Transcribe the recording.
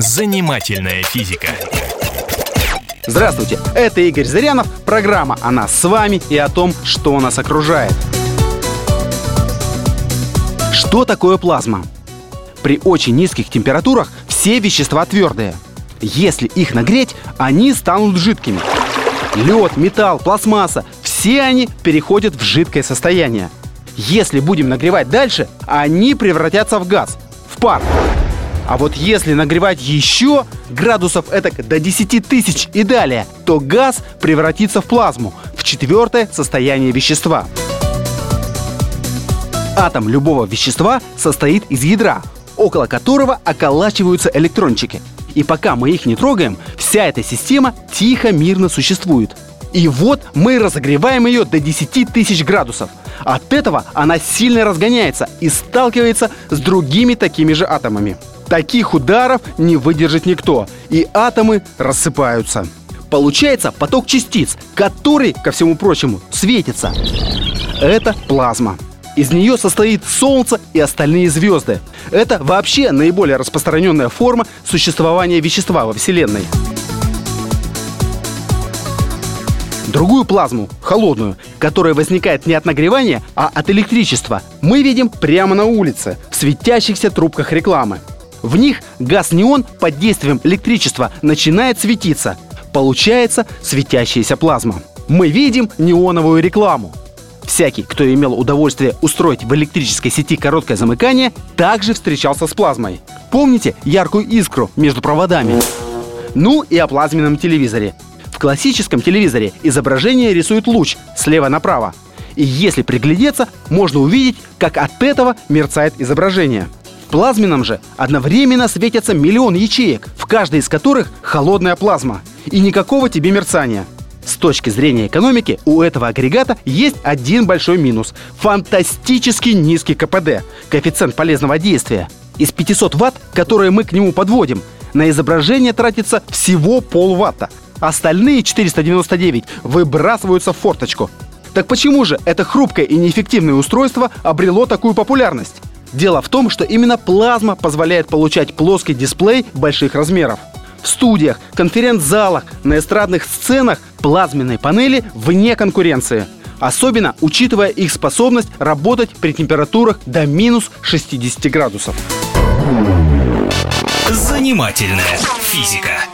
Занимательная физика. Здравствуйте, это Игорь Зырянов, программа о нас с вами и о том, что нас окружает. Что такое плазма? При очень низких температурах все вещества твердые. Если их нагреть, они станут жидкими. Лед, металл, пластмасса – все они переходят в жидкое состояние. Если будем нагревать дальше, они превратятся в газ, в пар. А вот если нагревать еще градусов это до 10 тысяч и далее, то газ превратится в плазму, в четвертое состояние вещества. Атом любого вещества состоит из ядра, около которого околачиваются электрончики. И пока мы их не трогаем, вся эта система тихо, мирно существует. И вот мы разогреваем ее до 10 тысяч градусов. От этого она сильно разгоняется и сталкивается с другими такими же атомами. Таких ударов не выдержит никто, и атомы рассыпаются. Получается поток частиц, который, ко всему прочему, светится. Это плазма. Из нее состоит Солнце и остальные звезды. Это вообще наиболее распространенная форма существования вещества во Вселенной. Другую плазму, холодную, которая возникает не от нагревания, а от электричества, мы видим прямо на улице, в светящихся трубках рекламы. В них газ неон под действием электричества начинает светиться. Получается светящаяся плазма. Мы видим неоновую рекламу. Всякий, кто имел удовольствие устроить в электрической сети короткое замыкание, также встречался с плазмой. Помните яркую искру между проводами? Ну и о плазменном телевизоре. В классическом телевизоре изображение рисует луч слева направо. И если приглядеться, можно увидеть, как от этого мерцает изображение – плазменном же одновременно светятся миллион ячеек, в каждой из которых холодная плазма. И никакого тебе мерцания. С точки зрения экономики у этого агрегата есть один большой минус – фантастически низкий КПД – коэффициент полезного действия. Из 500 ватт, которые мы к нему подводим, на изображение тратится всего полватта. Остальные 499 выбрасываются в форточку. Так почему же это хрупкое и неэффективное устройство обрело такую популярность? Дело в том, что именно плазма позволяет получать плоский дисплей больших размеров. В студиях, конференц-залах, на эстрадных сценах плазменные панели вне конкуренции. Особенно учитывая их способность работать при температурах до минус 60 градусов. Занимательная физика.